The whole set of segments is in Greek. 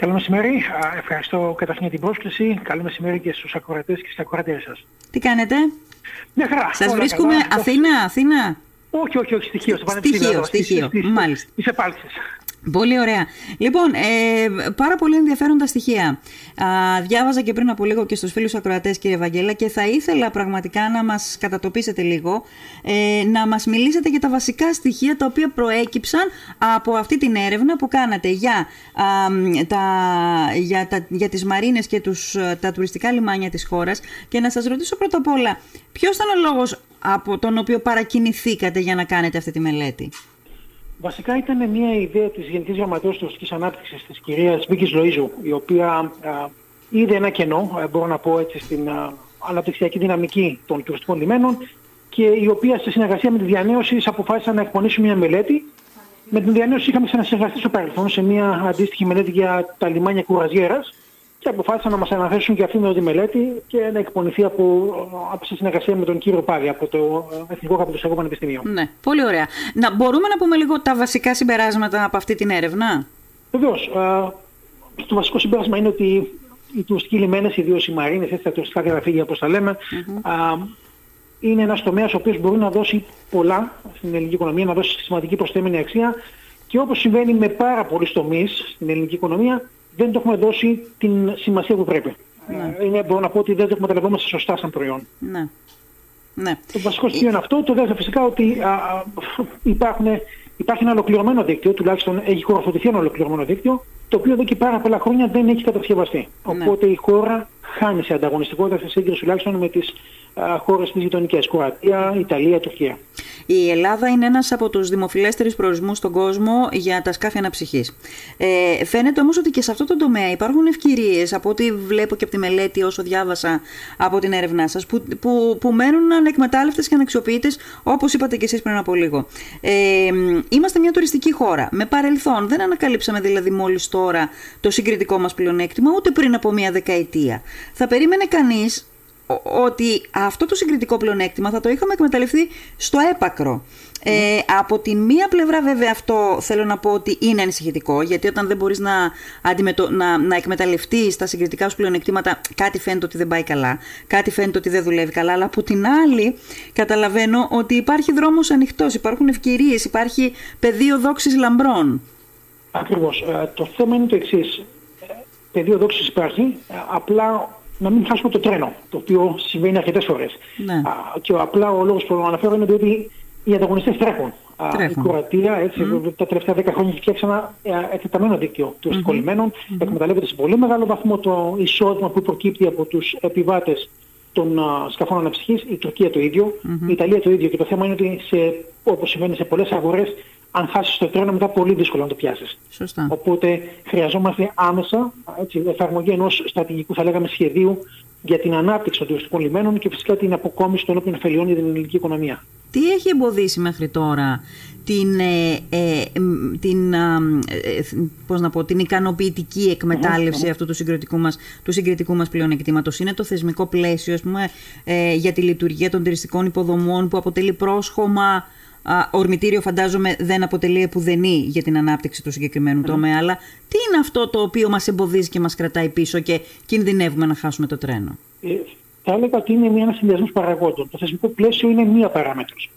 Καλό μεσημέρι. Ευχαριστώ καταρχήν για την πρόσκληση. Καλό μεσημέρι και στους ακροατές και στις ακροατές σας. Τι κάνετε; Μια χαρά. Σας βρίσκουμε καλά. Αθήνα, Αθήνα; Όχι, όχι, όχι, στοιχείο. Στο Πανεπιστήμιο. Στοιχείο, στοιχείο. Μάλιστα. Είσαι επάλξης. Πολύ ωραία. Λοιπόν, ε, πάρα πολύ ενδιαφέροντα στοιχεία. Α, διάβαζα και πριν από λίγο και στους φίλους ακροατές κύριε Βαγγέλα και θα ήθελα πραγματικά να μας κατατοπίσετε λίγο, ε, να μας μιλήσετε για τα βασικά στοιχεία τα οποία προέκυψαν από αυτή την έρευνα που κάνατε για, α, τα, για, τα, για τις μαρίνες και τους, τα τουριστικά λιμάνια της χώρας και να σας ρωτήσω πρώτα απ' όλα ποιος ήταν ο λόγος από τον οποίο παρακινηθήκατε για να κάνετε αυτή τη μελέτη; Βασικά ήταν μια ιδέα της Γενικής Γραμματέως Τουριστικής Ανάπτυξης της κυρίας Βίκης Λοΐζου, η οποία α, είδε ένα κενό, μπορώ να πω έτσι, στην α, αναπτυξιακή δυναμική των τουριστικών λιμένων και η οποία σε συνεργασία με τη διανέωση αποφάσισαν να εκπονήσουν μια μελέτη. Με την διανέωση είχαμε ξανασυνεργαστεί στο παρελθόν σε μια αντίστοιχη μελέτη για τα λιμάνια κουραζιέρας και αποφάσισαν να μας αναθέσουν και αυτήν τη μελέτη και να εκπονηθεί από, από συνεργασία με τον κύριο Πάγη από το Εθνικό Καπιτοσιακό Πανεπιστήμιο. Ναι, πολύ ωραία. Να, μπορούμε να πούμε λίγο τα βασικά συμπεράσματα από αυτή την έρευνα; Βεβαίως. Το βασικό συμπέρασμα είναι ότι οι τουριστικοί λιμένες, ιδίως οι μαρίνες, έτσι τα τουριστικά καταφύγια όπως τα λέμε, mm-hmm. α, είναι ένας τομέας ο οποίος μπορεί να δώσει πολλά στην ελληνική οικονομία, να δώσει σημαντική προσθέμενη αξία και όπως συμβαίνει με πάρα πολλούς τομείς στην ελληνική οικονομία, δεν το έχουμε δώσει την σημασία που πρέπει. Ναι. Ε, είναι, μπορώ να πω ότι δεν το εκμεταλλευόμαστε σωστά σαν προϊόν. Ναι. Ναι. Το βασικό στοιχείο είναι αυτό. Το δεύτερο φυσικά ότι α, α, υπάρχουν, υπάρχει ένα ολοκληρωμένο δίκτυο, τουλάχιστον έχει χωροθετηθεί ένα ολοκληρωμένο δίκτυο, το οποίο εδώ και πάρα πολλά χρόνια δεν έχει κατασκευαστεί. Ναι. Οπότε η χώρα χάνει σε ανταγωνιστικότητα σε σύγκριση τουλάχιστον με τις χώρες της γειτονικέ, Κροατία, Ιταλία, Τουρκία. Η Ελλάδα είναι ένας από τους δημοφιλέστερους προορισμούς στον κόσμο για τα σκάφη αναψυχής. Ε, φαίνεται όμως ότι και σε αυτό το τομέα υπάρχουν ευκαιρίες, από ό,τι βλέπω και από τη μελέτη, όσο διάβασα από την έρευνά σας, που, που, που μένουν ανεκμετάλλευτες και αναξιοποιητές, όπως είπατε και εσείς πριν από λίγο. Ε, είμαστε μια τουριστική χώρα. Με παρελθόν δεν ανακαλύψαμε δηλαδή μόλις τώρα το συγκριτικό μας πλεονέκτημα, ούτε πριν από μια δεκαετία. Θα περίμενε κανείς ότι αυτό το συγκριτικό πλεονέκτημα θα το είχαμε εκμεταλλευτεί στο έπακρο. Ε, από τη μία πλευρά βέβαια αυτό θέλω να πω ότι είναι ανησυχητικό γιατί όταν δεν μπορείς να, αντιμετω... να, να εκμεταλλευτείς τα συγκριτικά σου πλεονεκτήματα κάτι φαίνεται ότι δεν πάει καλά, κάτι φαίνεται ότι δεν δουλεύει καλά αλλά από την άλλη καταλαβαίνω ότι υπάρχει δρόμος ανοιχτός, υπάρχουν ευκαιρίες, υπάρχει πεδίο δόξης λαμπρών. Ακριβώς. Ε, το θέμα είναι το εξής. Ε, πεδίο δόξης υπάρχει, απλά να μην χάσουμε το τρένο, το οποίο συμβαίνει αρκετές φορές. Ναι. και απλά ο λόγος που το αναφέρω είναι ότι οι ανταγωνιστές τρέχουν. τρέχουν. Η Κροατία έτσι, mm. τα τελευταία 10 χρόνια έχει φτιάξει ένα ε, εκτεταμένο δίκτυο του mm-hmm. mm-hmm. εκμεταλλεύεται σε πολύ μεγάλο βαθμό το εισόδημα που προκύπτει από τους επιβάτες των uh, σκαφών αναψυχής, η Τουρκία το ίδιο, mm-hmm. η Ιταλία το ίδιο και το θέμα είναι ότι σε, όπως συμβαίνει σε πολλές αγορές αν χάσεις το τρένο μετά πολύ δύσκολο να το πιάσεις. Σωστά. Οπότε χρειαζόμαστε άμεσα έτσι, εφαρμογή ενός στρατηγικού θα λέγαμε σχεδίου για την ανάπτυξη των τουριστικών λιμένων και φυσικά την αποκόμιση των όποιων ωφελιών για την ελληνική οικονομία. Τι έχει εμποδίσει μέχρι τώρα την, ε, ε, την, ε, πώς να πω, την ικανοποιητική εκμετάλλευση αυτού του συγκριτικού μας, του συγκριτικού μας πλεονεκτήματος; Είναι το θεσμικό πλαίσιο ας πούμε, ε, για τη λειτουργία των τουριστικών υποδομών που αποτελεί πρόσχομα ορμητήριο φαντάζομαι δεν αποτελεί επουδενή για την ανάπτυξη του συγκεκριμένου τομέα, αλλά τι είναι αυτό το οποίο μας εμποδίζει και μας κρατάει πίσω και κινδυνεύουμε να χάσουμε το τρένο; Ε, θα έλεγα ότι είναι ένας συνδυασμός παραγόντων. Το θεσμικό πλαίσιο είναι μία παράμετρος.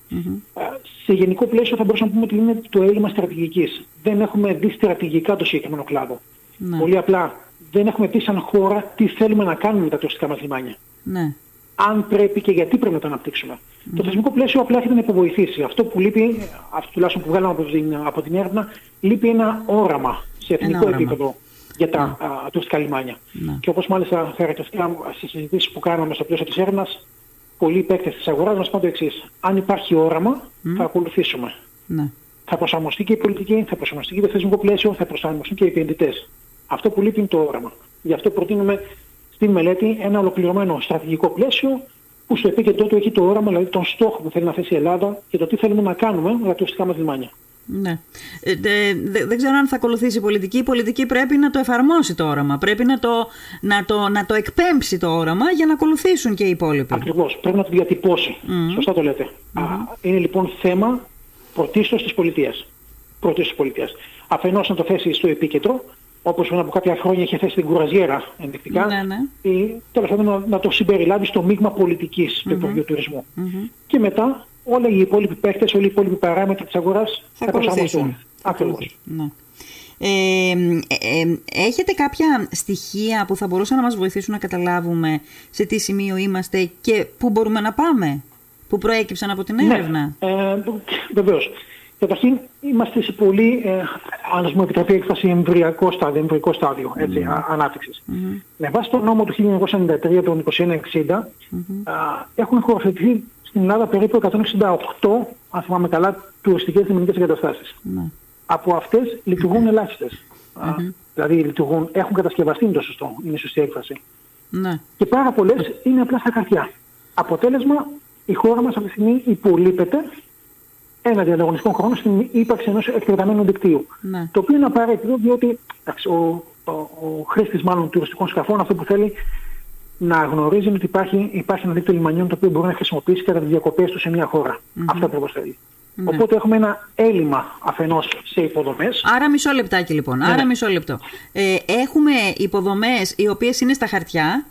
Σε γενικό πλαίσιο θα μπορούσαμε να πούμε ότι είναι το έλλειμμα στρατηγικής. Δεν έχουμε δει στρατηγικά το συγκεκριμένο κλάδο. Ναι. Πολύ απλά δεν έχουμε πει σαν χώρα τι θέλουμε να κάνουμε με τα τουριστικά μας λιμάνια. Ναι αν πρέπει και γιατί πρέπει να το αναπτύξουμε. Mm. Το θεσμικό πλαίσιο απλά έρχεται να υποβοηθήσει. Αυτό που λείπει, αυτό τουλάχιστον που βγάλαμε από την, από την έρευνα, λείπει ένα όραμα σε εθνικό επίπεδο για τα mm. τουριστικά λιμάνια. Mm. Και όπως μάλιστα χαρακτηριστικά στις συζητήσεις που κάναμε στο πλαίσιο της έρευνας, πολλοί παίκτες της αγοράς μας πάνε το εξής. Αν υπάρχει όραμα, θα ακολουθήσουμε. Ναι. Θα προσαρμοστεί και η πολιτική, θα προσαρμοστεί και το θεσμικό πλαίσιο, θα προσαρμοστούν και οι επενδυτές. Αυτό που λείπει είναι το όραμα. Γι' αυτό προτείνουμε στη μελέτη ένα ολοκληρωμένο στρατηγικό πλαίσιο που στο επίκεντρό του έχει το όραμα, δηλαδή τον στόχο που θέλει να θέσει η Ελλάδα και το τι θέλουμε να κάνουμε με τα τουριστικά μας λιμάνια. Ναι. Ε, δεν ξέρω αν θα ακολουθήσει η πολιτική. Η πολιτική πρέπει να το εφαρμόσει το όραμα. Πρέπει να το, να το, να το εκπέμψει το όραμα για να ακολουθήσουν και οι υπόλοιποι. Ακριβώς. Πρέπει να το διατυπώσει. Σωστά το λέτε. είναι λοιπόν θέμα πρωτίστως της πολιτείας. Πρωτίστως της πολιτείας. Αφενός να το θέσει στο επίκεντρο όπως πριν από κάποια χρόνια είχε θέσει την κουραζιέρα ενδεικτικά, ναι, ναι. ή τέλος πάντων να, να, το συμπεριλάβει στο μείγμα πολιτικής mm-hmm. του Υπουργείου Τουρισμού. Mm-hmm. Και μετά όλοι οι υπόλοιποι παίκτες, όλοι οι υπόλοιποι παράμετροι της αγοράς θα, θα προσαρμοστούν. Ακριβώς. Ναι. Ε, ε, ε, έχετε κάποια στοιχεία που θα μπορούσαν να μας βοηθήσουν να καταλάβουμε σε τι σημείο είμαστε και πού μπορούμε να πάμε, που προέκυψαν από την ναι, έρευνα; Ναι, ε, βεβαίως. Καταρχήν είμαστε σε πολύ, ε, αν μου επιτραπεί έκφραση, εμβριακό στάδιο, εμβριακό στάδιο έτσι, mm. ανάπτυξης. Mm-hmm. Με βάση τον νόμο του 1993, τον 2160, mm-hmm. έχουν χωροθετηθεί στην Ελλάδα περίπου 168, αν θυμάμαι καλά, τουριστικές λιμενικές εγκαταστάσεις. Mm. Από αυτές λειτουργούν ελάχιστες. Mm-hmm. Δηλαδή λειτουργούν, έχουν κατασκευαστεί, είναι το σωστό, είναι η σωστή έκφραση. Ναι. Και πάρα πολλές είναι απλά στα χαρτιά. Αποτέλεσμα, η χώρα μας αυτή τη στιγμή υπολείπεται ένα διαδρομικό χρόνο στην ύπαρξη ενός εκτεταμένου δικτύου. Ναι. Το οποίο είναι απαραίτητο διότι εντάξει, ο, ο, ο χρήστης μάλλον τουριστικών σκαφών αυτό που θέλει να γνωρίζει ότι υπάρχει, υπάρχει ένα δίκτυο λιμανιών το οποίο μπορεί να χρησιμοποιήσει κατά τις διακοπές του σε μια χώρα. Mm-hmm. Αυτό ακριβώς θέλει. Ναι. Οπότε έχουμε ένα έλλειμμα αφενός σε υποδομές. Άρα μισό λεπτάκι λοιπόν. Ναι. Άρα μισό λεπτό. Ε, έχουμε υποδομές οι οποίες είναι στα χαρτιά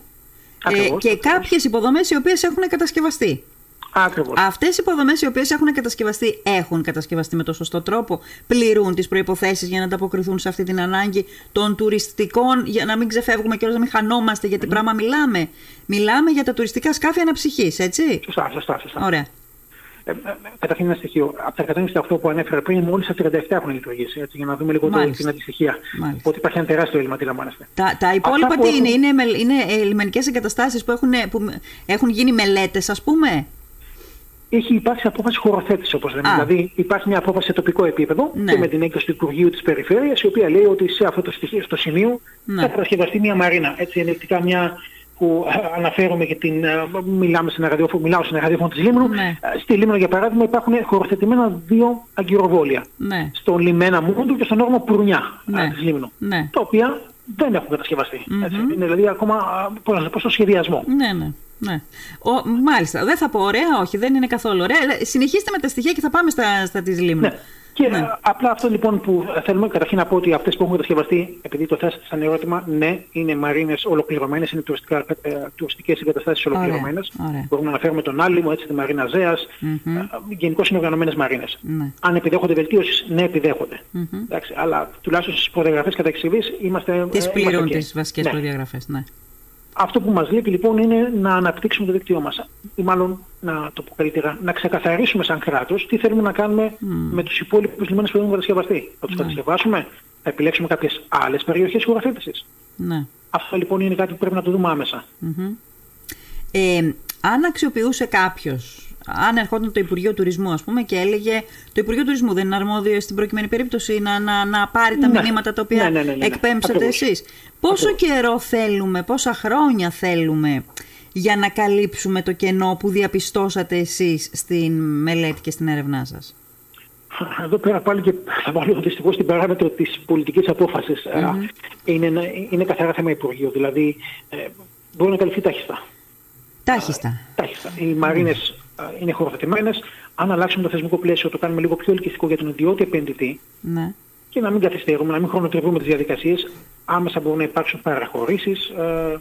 ε, και κάποιες υποδομές οι οποίες έχουν κατασκευαστεί. Ακριβώς. Αυτές οι υποδομές οι οποίες έχουν κατασκευαστεί έχουν κατασκευαστεί με το σωστό τρόπο, πληρούν τις προϋποθέσεις για να ανταποκριθούν σε αυτή την ανάγκη των τουριστικών, για να μην ξεφεύγουμε και να μην χανόμαστε γιατί mm. πράγμα μιλάμε. Μιλάμε για τα τουριστικά σκάφη αναψυχής, έτσι. Σωστά, σωστά, σωστά. Ωραία. Ε, ε, καταρχήν ένα στοιχείο. Από τα 168 που ανέφερα πριν, μόλις τα 37 έχουν λειτουργήσει. Έτσι, για να δούμε λίγο το, την αντιστοιχεία. Ότι υπάρχει ένα τεράστιο έλλειμμα, τι λαμβάνεστε. Τα, τα υπόλοιπα τι είναι, είναι, είναι, είναι λιμενικέ εγκαταστάσεις που, έχουν, που έχουν γίνει μελέτες, ας πούμε; Έχει υπάρξει απόφαση χωροθέτηση, όπως λέμε. Δηλαδή, υπάρχει μια απόφαση σε τοπικό επίπεδο ναι. και με την έγκριση του Υπουργείου της Περιφέρειας, η οποία λέει ότι σε αυτό το στοιχείο, στο σημείο, ναι. θα κατασκευαστεί μια μαρίνα. Έτσι, ενδεικτικά μια που αναφέρομαι και την, μιλάμε στην ραδιόφωνο, μιλάω στην ραδιόφωνο της Λίμνου. Ναι. Στη Λίμνο, για παράδειγμα, υπάρχουν χωροθετημένα δύο αγκυροβόλια. Ναι. Στον λιμένα Μούντου και στον όρμο Πουρνιά ναι. της Λίμνου. Ναι. Τα οποία δεν έχουν κατασκευαστεί. Mm-hmm. Έτσι. Είναι δηλαδή ακόμα πώς να πω, στο σχεδιασμό. Ναι, ναι. Ναι. Ο, μάλιστα. Δεν θα πω ωραία, όχι, δεν είναι καθόλου ωραία. Συνεχίστε με τα στοιχεία και θα πάμε στα, στα της Λίμνου. Ναι. Και ναι. απλά αυτό λοιπόν που θέλουμε καταρχήν να πω ότι αυτές που έχουν κατασκευαστεί, επειδή το θέσατε σαν ερώτημα, ναι, είναι μαρίνες ολοκληρωμένες, είναι τουριστικά, ε, τουριστικές εγκαταστάσεις ολοκληρωμένες. Ωραία, Μπορούμε να αναφέρουμε τον Άλυμο, έτσι τη Μαρίνα Ζέας, mm-hmm. γενικώς είναι οργανωμένες μαρίνες. Ναι. Αν επιδέχονται βελτίωσης, ναι, επιδέχονται. Mm-hmm. Εντάξει, αλλά τουλάχιστον στις προδιαγραφές κατά εξηγής είμαστε... Τις πληρούν τις βασικές ναι. προδιαγραφές, ναι. Αυτό που μας λείπει λοιπόν είναι να αναπτύξουμε το δίκτυό μας. Ή μάλλον, να το πω καλύτερα, να ξεκαθαρίσουμε σαν κράτος τι θέλουμε να κάνουμε mm. με τους υπόλοιπους λιμένες που έχουν κατασκευαστεί. Θα τους mm. κατασκευάσουμε, θα επιλέξουμε κάποιες άλλες περιοχές χωραφέτησης. Ναι. Αυτό λοιπόν είναι κάτι που πρέπει να το δούμε άμεσα. Mm-hmm. Ε, αν αξιοποιούσε κάποιος αν ερχόταν το Υπουργείο Τουρισμού, ας πούμε, και έλεγε το Υπουργείο Τουρισμού δεν είναι αρμόδιο στην προκειμένη περίπτωση να, να, να πάρει τα ναι. μηνύματα τα οποία ναι, ναι, ναι, ναι εκπέμψατε εσείς. Πόσο καιρό θέλουμε, πόσα χρόνια θέλουμε για να καλύψουμε το κενό που διαπιστώσατε εσείς στην μελέτη και στην έρευνά σας; Εδώ πέρα πάλι και θα βάλω δυστυχώς την παράμετρο της πολιτικής απόφασης. Mm-hmm. Είναι, είναι καθαρά θέμα Υπουργείου. Δηλαδή ε, μπορεί να καλυφθεί τάχιστα. Τάχιστα. τάχιστα. Οι μαρίνες είναι χωροθετημένες. Αν αλλάξουμε το θεσμικό πλαίσιο, το κάνουμε λίγο πιο ελκυστικό για τον ιδιώτη επενδυτή ναι. και να μην καθυστερούμε, να μην χρονοτριβούμε τις διαδικασίες, άμεσα μπορούν να υπάρξουν παραχωρήσεις ε,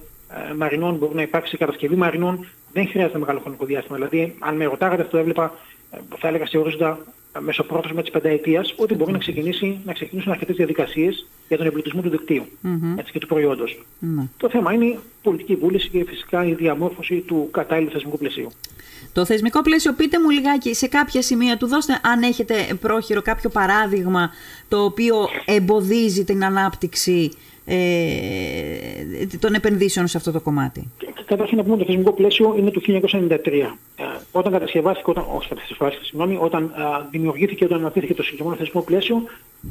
ε, μαρινών, μπορεί να υπάρξει κατασκευή μαρινών. Δεν χρειάζεται μεγάλο χρονικό διάστημα. Δηλαδή, αν με ρωτάγατε, αυτό έβλεπα, ε, θα έλεγα σε ορίζοντα μεσοπρόθεσμα της πενταετίας, ότι μπορεί να, ξεκινήσει, να ξεκινήσουν αρκετές διαδικασίες για τον εμπλουτισμό του δικτύου mm-hmm. έτσι, και του προϊόντος. Mm-hmm. Το θέμα είναι η πολιτική βούληση και φυσικά η διαμόρφωση του κατάλληλου θεσμικού πλαισίου. Το θεσμικό πλαίσιο, πείτε μου λιγάκι σε κάποια σημεία του, δώστε αν έχετε πρόχειρο κάποιο παράδειγμα το οποίο εμποδίζει την ανάπτυξη ε, των επενδύσεων σε αυτό το κομμάτι. Καταρχήν να πούμε το θεσμικό πλαίσιο είναι του 1993. Ε, όταν κατασκευάστηκε, όταν, όχι κατασκευάστηκε, συγγνώμη, όταν α, δημιουργήθηκε, όταν αναπτύχθηκε το συγκεκριμένο θεσμικό πλαίσιο,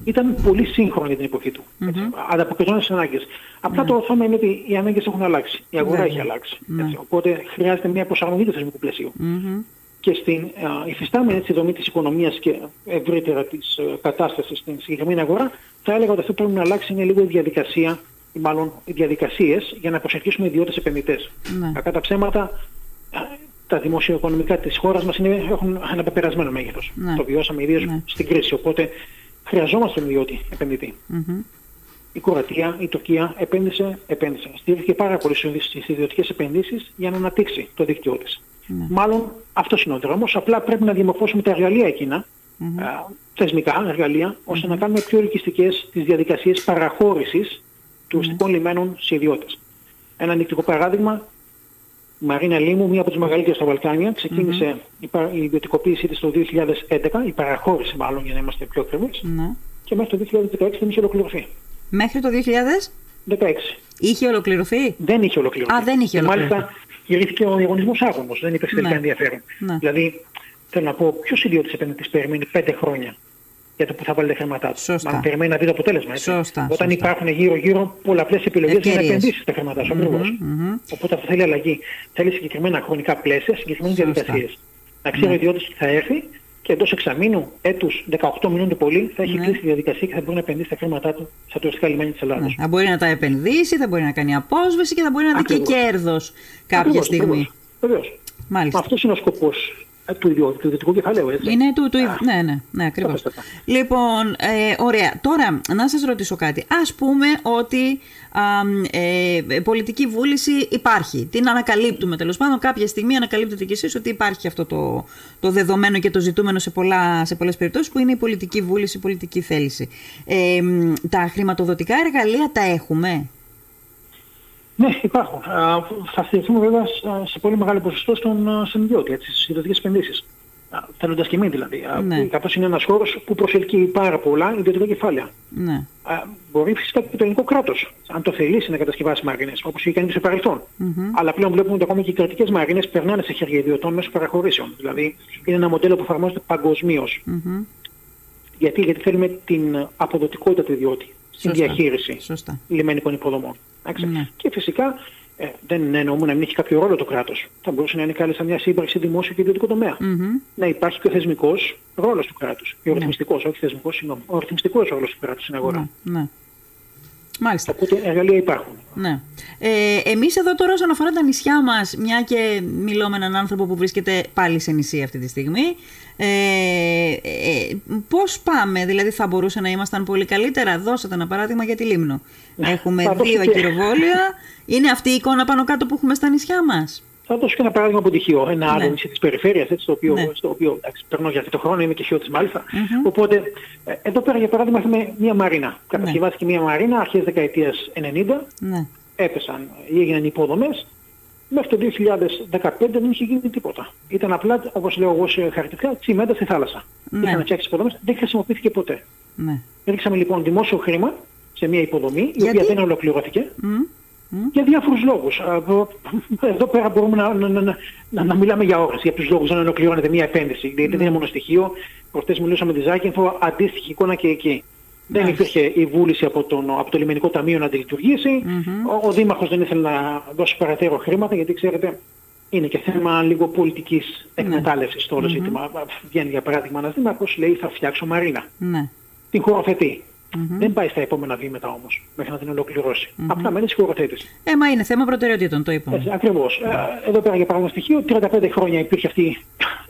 ήταν πολύ σύγχρονο για την εποχή του. Mm-hmm. Ανταποκριζόταν στις ανάγκες. Απλά mm-hmm. το θέμα είναι ότι οι ανάγκες έχουν αλλάξει. Η αγορά έχει αλλάξει. Έτσι. Οπότε χρειάζεται μια προσαρμογή του θεσμικού πλαισίου. Mm-hmm και στην υφιστάμενη έτσι, δομή της οικονομίας και ευρύτερα της uh, κατάστασης στην συγκεκριμένη αγορά, θα έλεγα ότι αυτό πρέπει να αλλάξει είναι λίγο η διαδικασία, ή μάλλον οι διαδικασίες για να προσελκύσουμε ιδιώτες επενδυτές. Ναι. Κακά τα ψέματα, τα δημοσιοοικονομικά της χώρας μας είναι, έχουν ένα πεπερασμένο μέγεθος. Ναι. Το βιώσαμε ιδίως ναι. στην κρίση, οπότε χρειαζόμαστε τον ιδιώτη επενδυτή. η Κροατία, η Τουρκία επένδυσε, επένδυσε. Στήριχε πάρα πολύ στις ιδιωτικές επενδύσεις για να αναπτύξει το δίκτυό της. Ναι. Μάλλον αυτός είναι ο δρόμος. Απλά πρέπει να διαμορφώσουμε τα εργαλεία εκείνα, mm-hmm. θεσμικά εργαλεία, ώστε mm-hmm. να κάνουμε πιο ελκυστικές τις διαδικασίες παραχώρησης τουριστικών mm-hmm. λιμένων σε ιδιώτες. Ένα νυχτικό παράδειγμα, η Μαρίνα Λίμου, μία από τις μεγαλύτερες στα Βαλκάνια, ξεκίνησε mm-hmm. η ιδιωτικοποίησή της το 2011, η παραχώρηση μάλλον για να είμαστε πιο ακριβείς, mm-hmm. και μέχρι το 2016 δεν είχε ολοκληρωθεί. Μέχρι το 2016. Είχε ολοκληρωθεί; Δεν είχε ολοκληρωθεί. Α, δεν είχε ολοκληρωθεί. Και μάλιστα γυρίθηκε ο διαγωνισμός άγωνο. Δεν υπήρξε τελικά ναι. ενδιαφέρον. Ναι. Δηλαδή, θέλω να πω, ποιος ιδιώτης επενδυτή περιμένει πέντε χρόνια για το που θα βάλει τα χρήματά τους. Σωστά. Μα περιμένει να δει το αποτέλεσμα. Έτσι. Σωστά, Όταν σωστά. υπάρχουν γύρω-γύρω πολλαπλές επιλογές για να επενδύσεις τα χρήματά σου. ακριβώς. Mm-hmm. Οπότε αυτό θέλει αλλαγή. Θέλει συγκεκριμένα χρονικά πλαίσια, συγκεκριμένες διαδικασίες. Να ξέρει ο ιδιώτη τι θα έρθει και εντός εξαμήνου, έτους 18 μηνών του πολύ, θα έχει ναι. κλείσει τη διαδικασία και θα μπορεί να επενδύσει τα χρήματά του στα τουριστικά λιμάνια της Ελλάδα. Ναι. Θα μπορεί να τα επενδύσει, θα μπορεί να κάνει απόσβεση και θα μπορεί να δει και κέρδος κάποια ακριβώς, στιγμή. Βεβαίως. Αυτός είναι ο σκοπός ε, του ιδιωτικού κεφαλαίου, έτσι. Είναι του, του ναι, ναι, ναι, ακριβώς. Λοιπόν, ε, ωραία. Τώρα, να σας ρωτήσω κάτι. Α πούμε ότι α, ε, πολιτική βούληση υπάρχει. Την ανακαλύπτουμε τέλος πάντων. Κάποια στιγμή ανακαλύπτετε κι εσείς ότι υπάρχει αυτό το, το δεδομένο και το ζητούμενο σε, πολλά, σε πολλές περιπτώσεις που είναι η πολιτική βούληση, η πολιτική θέληση. Ε, τα χρηματοδοτικά εργαλεία τα έχουμε; Ναι, υπάρχουν. Θα στηριχθούμε βέβαια σε πολύ μεγάλο ποσοστό στον, στον ιδιώτη, έτσι, στις ιδιωτικές επενδύσεις. Θέλοντας και εμείς δηλαδή. Ναι. Καθώς είναι ένας χώρος που προσελκύει πάρα πολλά ιδιωτικά κεφάλαια. Ναι. Μπορεί φυσικά και το ελληνικό κράτος, αν το θελήσει να κατασκευάσει μαρίνες, όπως είχε κάνει και στο παρελθόν. Mm-hmm. Αλλά πλέον βλέπουμε ότι ακόμα και οι κρατικές μαρίνες περνάνε σε χέρια ιδιωτών μέσω παραχωρήσεων. Δηλαδή είναι ένα μοντέλο που εφαρμόζεται παγκοσμίως. Mm-hmm. Γιατί, γιατί θέλουμε την αποδοτικότητα του ιδιώτη στην διαχείριση Σωστά. λιμενικών υποδομών. Ναι. Και φυσικά ε, δεν εννοούμε να μην έχει κάποιο ρόλο το κράτος. Θα μπορούσε να είναι κάλλιστα μια σύμπραξη δημόσιο και ιδιωτικό τομέα. Mm-hmm. Να υπάρχει και ο θεσμικός ρόλος του κράτους. Ο ρυθμιστικό, ναι. όχι θεσμικός, συγγνώμη. Ο ρυθμιστικό ρόλος του κράτους στην αγορά. Ναι. Ναι. Μάλιστα. Οπότε εργαλεία υπάρχουν. Ναι. Ε, εμείς εδώ τώρα όσον αφορά τα νησιά μας, μια και μιλώ με έναν άνθρωπο που βρίσκεται πάλι σε νησί αυτή τη στιγμή, ε, ε, πώς πάμε, δηλαδή θα μπορούσε να ήμασταν πολύ καλύτερα; Δώσατε ένα παράδειγμα για τη Λίμνο. Έχουμε δύο ακυροβόλια. Είναι αυτή η εικόνα πάνω κάτω που έχουμε στα νησιά μας; Θα δώσω και ένα παράδειγμα από τη Χιό, ένα άλλο ναι. νησί της περιφέρειας, έτσι, στο οποίο, ναι. στο οποίο εντάξει, περνώ για αυτό το χρόνο, είμαι και Χιό της μάλιστα. Mm-hmm. Οπότε, ε, εδώ πέρα για παράδειγμα έχουμε μία μαρίνα. Ναι. Κατασκευάστηκε μία μαρίνα αρχές δεκαετίας 90, ναι. έπεσαν, έγιναν υποδομές, μέχρι το 2015 δεν είχε γίνει τίποτα. Ήταν απλά, όπως λέω εγώ σε χαρακτηριστικά, τσιμέντα στη θάλασσα. Ναι. Είχαν φτιάξει υποδομές, δεν χρησιμοποιήθηκε ποτέ. Ναι. Ρίξαμε λοιπόν δημόσιο χρήμα σε μια υποδομή, η οποία δεν ολοκληρώθηκε. Mm. Για διάφορους λόγους. Εδώ πέρα μπορούμε να, να, να, να, να μιλάμε για ώρες για τους λόγους να ολοκληρώνεται μια επένδυση. Γιατί δεν είναι μόνο στοιχείο. Προχτές μιλούσαμε με τη Ζάκυνθο, αντίστοιχη εικόνα και εκεί. Δεν υπήρχε η βούληση από, τον, από το λιμενικό ταμείο να αντιλειτουργήσει. Mm-hmm. Ο, ο Δήμαρχος δεν ήθελε να δώσει παρατέρω χρήματα γιατί ξέρετε είναι και θέμα λίγο πολιτικής εκμετάλλευσης το όλο mm-hmm. ζήτημα. Βγαίνει για παράδειγμα ένας Δήμαρχος λέει θα φτιάξω μαρίνα. Ναι. Την χωροθετεί. Mm-hmm. Δεν πάει στα επόμενα βήματα όμως μέχρι να την ολοκληρώσει. Mm-hmm. Απλά μένει στη χωροθέτηση. Ε, μα είναι θέμα προτεραιοτήτων, το είπαμε. Ακριβώς. Ε, εδώ πέρα για παράδειγμα στοιχείο, 35 χρόνια υπήρχε αυτή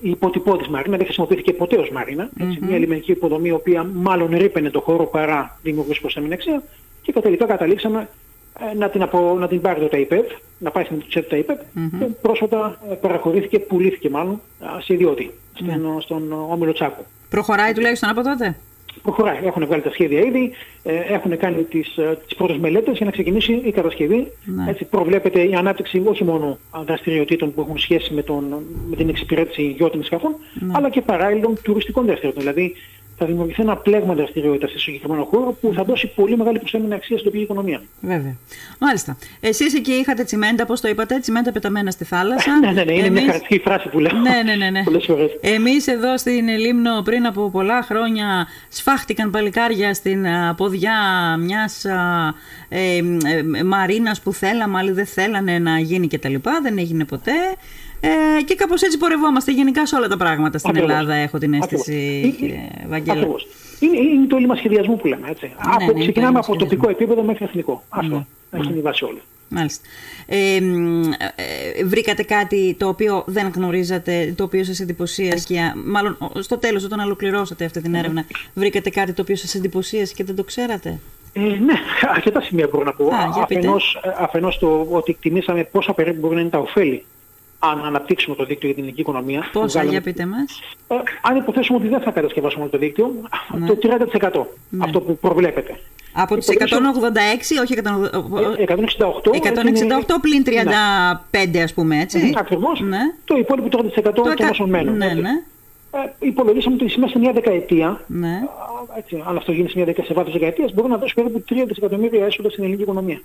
η υποτυπώδη Μαρίνα, δεν χρησιμοποιήθηκε ποτέ ως Μαρίνα. Έτσι, mm-hmm. Μια λιμενική υποδομή, η οποία μάλλον ρίπαινε το χώρο παρά δημιουργούσε την αξία. Και τελικά καταλήξαμε ε, να την, απο, να την πάρει το ΤΑΙΠΕΒ, να πάει στην τσέπη ΤΑΙΠΕΒ mm-hmm. και πρόσφατα ε, παραχωρήθηκε, πουλήθηκε μάλλον σε ιδιώτη, στον, mm. στον Όμιλο Τσάκου. Προχωράει τουλάχιστον από τότε; Προχωράει. Έχουν βγάλει τα σχέδια ήδη, ε, έχουν κάνει τις, ε, τις πρώτες μελέτες για να ξεκινήσει η κατασκευή. Ναι. Έτσι προβλέπεται η ανάπτυξη όχι μόνο δραστηριοτήτων που έχουν σχέση με, τον, με την εξυπηρέτηση γιώτων σκαφών, ναι. αλλά και παράλληλων τουριστικών δραστηριοτήτων. Δηλαδή θα δημιουργηθεί ένα πλέγμα δραστηριότητας σε συγκεκριμένο χώρο που θα δώσει πολύ μεγάλη προσθέμενη αξία στην τοπική οικονομία. Βέβαια. Μάλιστα. Εσείς εκεί είχατε τσιμέντα, πώ το είπατε, τσιμέντα πεταμένα στη θάλασσα. ναι, ναι, ναι, είναι Εμείς... μια χαρακτηριστική φράση που λέω. Ναι, ναι, ναι. ναι. Πολλές φορές. Εμείς εδώ στην Λίμνο πριν από πολλά χρόνια σφάχτηκαν παλικάρια στην ποδιά μιας ε, ε, μαρίνας που θέλαμε, άλλοι δεν θέλανε να γίνει κτλ. Δεν έγινε ποτέ. Ε, και κάπως έτσι πορευόμαστε γενικά σε όλα τα πράγματα στην Ακριβώς. Ελλάδα, έχω την αίσθηση, Ακριβώς. κύριε Βαγγέλα. Είναι, είναι το έλλειμμα σχεδιασμού που λέμε. Έτσι. Ναι, από, ναι, ξεκινάμε από τοπικό επίπεδο μέχρι εθνικό. Αυτό ναι. έχει η βάση όλη. Μάλιστα. Ε, ε, βρήκατε κάτι το οποίο δεν γνωρίζατε, το οποίο σας εντυπωσίασε, μάλλον στο τέλος όταν ολοκληρώσατε αυτή την έρευνα, βρήκατε κάτι το οποίο σας εντυπωσίασε και δεν το ξέρατε; Ε, ναι, αρκετά σημεία μπορώ να πω. αφενός, ε, αφενός το ότι εκτιμήσαμε πόσα περίπου μπορεί να είναι τα ωφέλη αν αναπτύξουμε το δίκτυο για την ελληνική οικονομία. Πόσα, για πείτε μας. Ε, αν υποθέσουμε ότι δεν θα κατασκευάσουμε το δίκτυο, ναι. το 30% ναι. αυτό που προβλέπετε. Από τις 186, όχι 168, 168 πλην 35 ας πούμε έτσι. Ναι, ακριβώς. Ναι. Το υπόλοιπο 30% των όσων μένουν. Ναι, ναι. Ε, υπολογίσαμε ότι μέσα σε μια δεκαετία, ναι. έτσι, αν αυτό γίνει σε μια δεκαετία, σε βάθος δεκαετίας, μπορούμε να δώσουμε περίπου 3 δισεκατομμύρια έσοδα στην ελληνική οικονομία.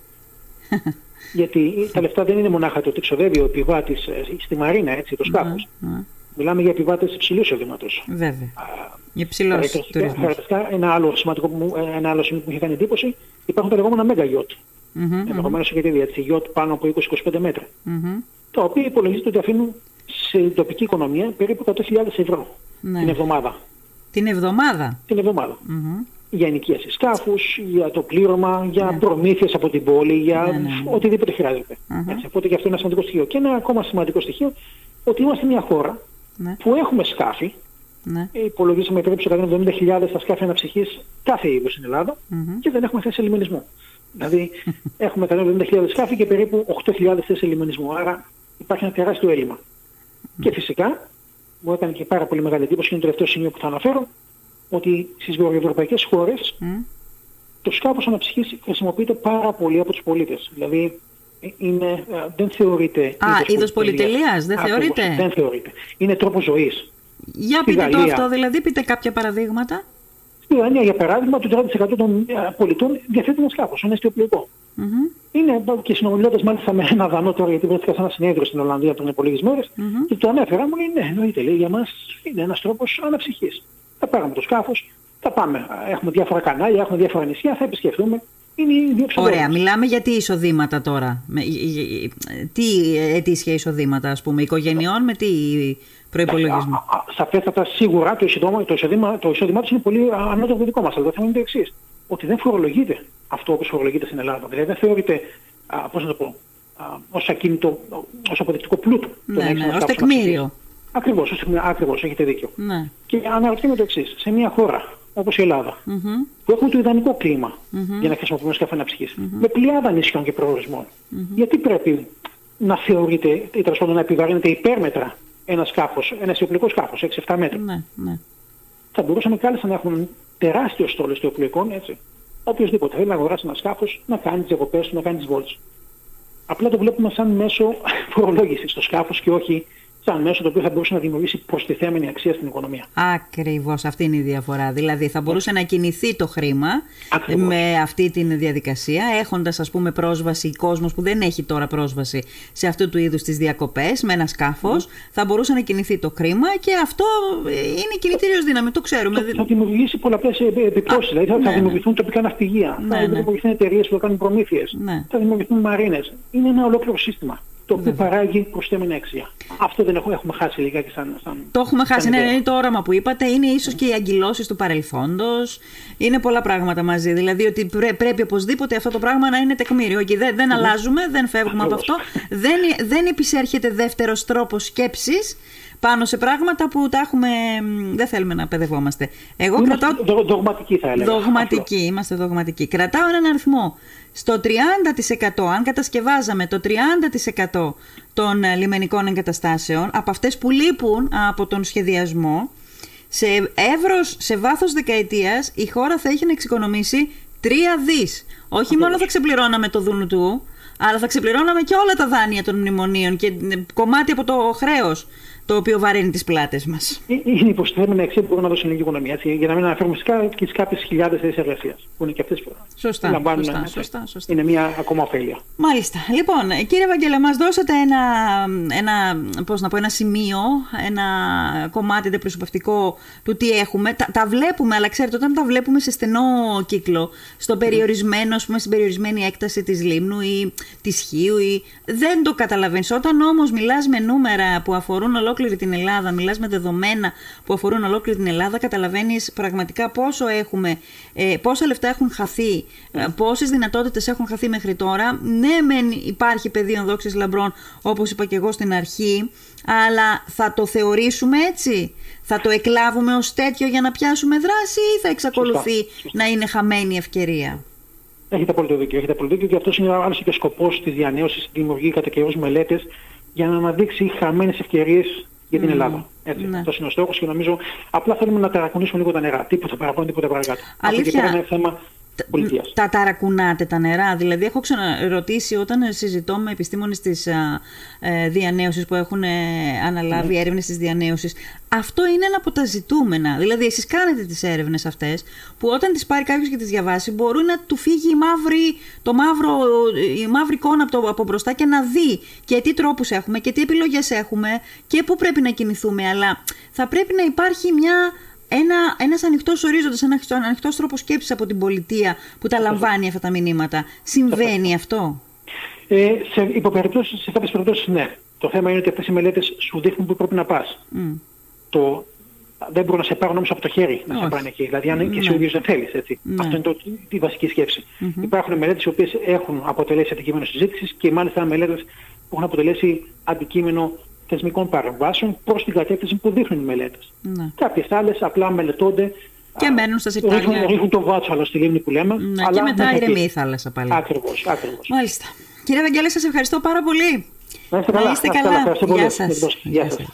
Γιατί τα λεφτά δεν είναι μονάχα το ότι ξοδεύει ο επιβάτης ε, στη μαρίνα, έτσι, το ναι, σκάφος. Ναι. Μιλάμε για επιβάτες υψηλού εισοδήματος. Βέβαια. Για ψηλό Χαρακτηριστικά, ένα άλλο σημαντικό που μου, ε, ένα άλλο σημείο που μου είχε κάνει εντύπωση, υπάρχουν τα λεγόμενα mega yacht. Mm-hmm, Ενδεχομένως mm-hmm. έχετε δει, yacht πάνω από 20-25 μέτρα. Mm-hmm. Τα οποία υπολογίζεται ότι αφήνουν σε τοπική οικονομία περίπου 100.000 ευρώ ναι. την εβδομάδα. Την εβδομάδα; Την εβδομάδα. Mm-hmm για ενοικίαση σκάφους, για το πλήρωμα, για ναι. προμήθειες από την πόλη, για ναι, ναι, ναι. οτιδήποτε χρειάζεται. Uh-huh. Έτσι, οπότε και αυτό είναι ένα σημαντικό στοιχείο. Και ένα ακόμα σημαντικό στοιχείο, ότι είμαστε μια χώρα ναι. που έχουμε σκάφη, ναι. υπολογίσαμε περίπου 170.000 τα σκάφη αναψυχής κάθε είδους στην Ελλάδα uh-huh. και δεν έχουμε θέση λιμενισμού. Δηλαδή έχουμε 170.000 σκάφη και περίπου 8.000 θέσεις λιμενισμού. Άρα υπάρχει ένα τεράστιο έλλειμμα. Uh-huh. Και φυσικά μου έκανε και πάρα πολύ μεγάλη εντύπωση και είναι το τελευταίο σημείο που θα αναφέρω ότι στις βορειοευρωπαϊκές χώρες mm. το σκάφος αναψυχής χρησιμοποιείται πάρα πολύ από τους πολίτες. Δηλαδή ε, είναι, ε, δεν θεωρείται... Α, είδος πολυτελείας, δεν θεωρείται; Δεν θεωρείται. Είναι τρόπος ζωής. Για πείτε Γαλλία, το αυτό, δηλαδή πείτε κάποια παραδείγματα. Στη Γαλλία, για παράδειγμα, το 30% των ε, πολιτών διαθέτει ένα σκάφος, ένα αισθιοπλοϊκό. Mm-hmm. Είναι και συνομιλώντας μάλιστα με ένα δανό τώρα, γιατί βρέθηκα σε ένα συνέδριο στην Ολλανδία πριν από λίγες μέρες mm-hmm. και το ανέφερα, μου λέει ναι, εννοείται, λέει, για μας είναι ένας τρόπος αναψυχής θα πάρουμε το σκάφος, θα πάμε. Έχουμε διάφορα κανάλια, έχουμε διάφορα νησιά, θα επισκεφθούμε. Είναι οι δύο Ωραία, μιλάμε για τι εισοδήματα τώρα. Τι ετήσια εισοδήματα, ας πούμε, οικογενειών με τι προϋπολογισμό; Σαφέστατα, σίγουρα το εισόδημα, το εισόδημα, το εισόδημά τους είναι πολύ ανώτερο το δικό μας. Αλλά το θέμα είναι το εξής. Ότι δεν φορολογείται αυτό όπως φορολογείται στην Ελλάδα. Δηλαδή δεν θεωρείται, α, πώς να το πω, α, ως ακίνητο, ως αποδεικτικό πλούτο. Ναι, ναι, ως τεκμήριο. Ακριβώς, ακριβώς, έχετε δίκιο. Ναι. Και αναρωτιέμαι το εξής. Σε μια χώρα όπως η Ελλάδα, mm-hmm. που έχουμε το ιδανικό κλίμα mm-hmm. για να χρησιμοποιούμε σκάφη αναψυχής, mm-hmm. με πλειάδα νησιών και προορισμών, γιατί πρέπει να θεωρείται ή τέλος πάντων να επιβαρύνεται υπέρμετρα ένας σκάφος, ένας αισιοπλικό σκάφος, 6-7 μέτρα; Ναι, ναι. Θα μπορούσαμε κάλλιστα να έχουμε τεράστιο στόλο αισιοπλικών, έτσι. Οποιοςδήποτε θέλει να αγοράσει ένα σκάφος, να κάνει τις διακοπές του, να κάνει τις βόλτες. Απλά το βλέπουμε σαν μέσο φορολόγησης στο σκάφος και όχι σαν μέσο το οποίο θα μπορούσε να δημιουργήσει προστιθέμενη αξία στην οικονομία. Ακριβώς αυτή είναι η διαφορά. Δηλαδή θα μπορούσε να κινηθεί το χρήμα με αυτή τη διαδικασία, έχοντας ας πούμε πρόσβαση κόσμος που δεν έχει τώρα πρόσβαση σε αυτού του είδους τις διακοπές με ένα σκάφος, θα μπορούσε να κινηθεί το χρήμα και αυτό είναι κινητήριος δύναμη, το ξέρουμε. Θα, θα δημιουργήσει πολλαπλές επιπτώσεις. Δηλαδή θα, ναι, θα δημιουργηθούν ναι. τοπικά ναυπηγεία, ναι, θα δημιουργηθούν εταιρείες που θα κάνουν προμήθειες, ναι. θα δημιουργηθούν μαρίνες. Είναι ένα ολόκληρο σύστημα το οποίο παράγει προσθέμενη αξία. Αυτό δεν έχουμε, έχουμε χάσει λιγάκι σαν, σαν Το έχουμε χάσει, ναι, είναι το όραμα που είπατε, είναι ίσως και οι αγκυλώσεις του παρελθόντος, είναι πολλά πράγματα μαζί, δηλαδή ότι πρέπει οπωσδήποτε αυτό το πράγμα να είναι τεκμήριο. Και δεν, δεν αλλάζουμε, δεν φεύγουμε από αυτό, δεν, δεν επισέρχεται δεύτερος τρόπος σκέψης, πάνω σε πράγματα που τα έχουμε. Δεν θέλουμε να παιδευόμαστε. Εγώ είμαστε κρατάω. Δογματικοί θα έλεγα. Δογματικοί, είμαστε δογματικοί. Κρατάω έναν αριθμό. Στο 30%, αν κατασκευάζαμε το 30% των ε, λιμενικών εγκαταστάσεων, από αυτές που λείπουν από τον σχεδιασμό, σε εύρος, σε βάθος δεκαετίας, η χώρα θα έχει να εξοικονομήσει 3 δις. Όχι μόνο θα ξεπληρώναμε το δούνου του, αλλά θα ξεπληρώναμε και όλα τα δάνεια των μνημονίων και ε, κομμάτι από το χρέος το οποίο βαρύνει τις πλάτες μας. Ε, είναι υποστηθέμενη αξία που μπορεί να δώσει η ελληνική οικονομία. Έτσι, για να μην αναφέρουμε φυσικά και τις κάποιες χιλιάδες θέσεις εργασίας που είναι και αυτές που σωστά, λαμβάνουν. Σωστά, σωστά, σωστά. Είναι μια ακόμα ωφέλεια. Μάλιστα. Λοιπόν, κύριε Βαγγέλε, μας δώσατε ένα, ένα, πώς να πω, ένα σημείο, ένα κομμάτι αντιπροσωπευτικού του τι έχουμε. Τα, τα, βλέπουμε, αλλά ξέρετε, όταν τα βλέπουμε σε στενό κύκλο, στο περιορισμένο, πούμε, στην περιορισμένη έκταση της λίμνου ή της χείου, ή... δεν το καταλαβαίνεις. Όταν όμως μιλάς με νούμερα που αφορούν ολόκληρο ολόκληρη την Ελλάδα, μιλάς με δεδομένα που αφορούν ολόκληρη την Ελλάδα, καταλαβαίνεις πραγματικά πόσο έχουμε, ε, πόσα λεφτά έχουν χαθεί, ε, πόσες δυνατότητες έχουν χαθεί μέχρι τώρα. Ναι, μεν υπάρχει πεδίο δόξης λαμπρών, όπως είπα και εγώ στην αρχή, αλλά θα το θεωρήσουμε έτσι, θα το εκλάβουμε ως τέτοιο για να πιάσουμε δράση ή θα εξακολουθεί να είναι χαμένη ευκαιρία; Έχετε απόλυτο δίκιο. Έχετε απόλυτο δίκιο και αυτός είναι άλλωστε και ο σκοπός της διανέωσης, δημιουργεί κατά καιρού μελέτες για να αναδείξει χαμένες ευκαιρίες για την Ελλάδα. Έτσι. Ναι. Αυτός είναι ο στόχος και νομίζω απλά θέλουμε να ταρακουνήσουμε λίγο τα νερά. Τίποτα παραπάνω, τίποτα παρακάτω. Αλήθεια. Αυτό είναι θέμα πολιτείας. Τα ταρακουνάτε τα νερά. Δηλαδή, έχω ξαναρωτήσει όταν συζητώ με επιστήμονες της ε, διανέωσης που έχουν ε, αναλάβει ναι. έρευνες της διανέωσης. Αυτό είναι ένα από τα ζητούμενα. Δηλαδή, εσείς κάνετε τις έρευνες αυτές που όταν τις πάρει κάποιος και τις διαβάσει, μπορεί να του φύγει η μαύρη, το μαύρο, η μαύρη εικόνα από, το, από μπροστά και να δει και τι τρόπους έχουμε και τι επιλογές έχουμε και πού πρέπει να κινηθούμε. Αλλά θα πρέπει να υπάρχει μια ένα, ένας ανοιχτός ορίζοντας, ένας ανοιχτός τρόπος σκέψης από την πολιτεία που τα λαμβάνει αυτά τα μηνύματα. Συμβαίνει αυτό; Ε, σε, υποπεριπτώσεις, σε κάποιες περιπτώσεις ναι. Το θέμα είναι ότι αυτές οι μελέτες σου δείχνουν που πρέπει να πας. Mm. Το, δεν μπορούν να σε πάρουν όμως από το χέρι να σε πάνε εκεί. Δηλαδή αν και εσύ ο ίδιος δεν θέλεις. Έτσι. Ναι. Αυτό είναι το, η βασική σκέψη. Mm-hmm. Υπάρχουν μελέτες οι οποίες έχουν αποτελέσει αντικείμενο συζήτησης και μάλιστα μελέτες που έχουν αποτελέσει αντικείμενο θεσμικών παρεμβάσεων προς την κατεύθυνση που δείχνουν οι μελέτες. Ναι. Κάποιες άλλες απλά μελετώνται και μένουν στα συρτάρια. Ρίχνουν, ρίχνουν το βάτσαλο στη λίμνη που λέμε. Ναι, αλλά και μετά ηρεμεί η θάλασσα πάλι. Ακριβώς, ακριβώς. Μάλιστα. Κύριε Βαγγέλη, σας ευχαριστώ πάρα πολύ. Να είστε καλά. Να είστε καλά. Γεια σας. Γεια σας.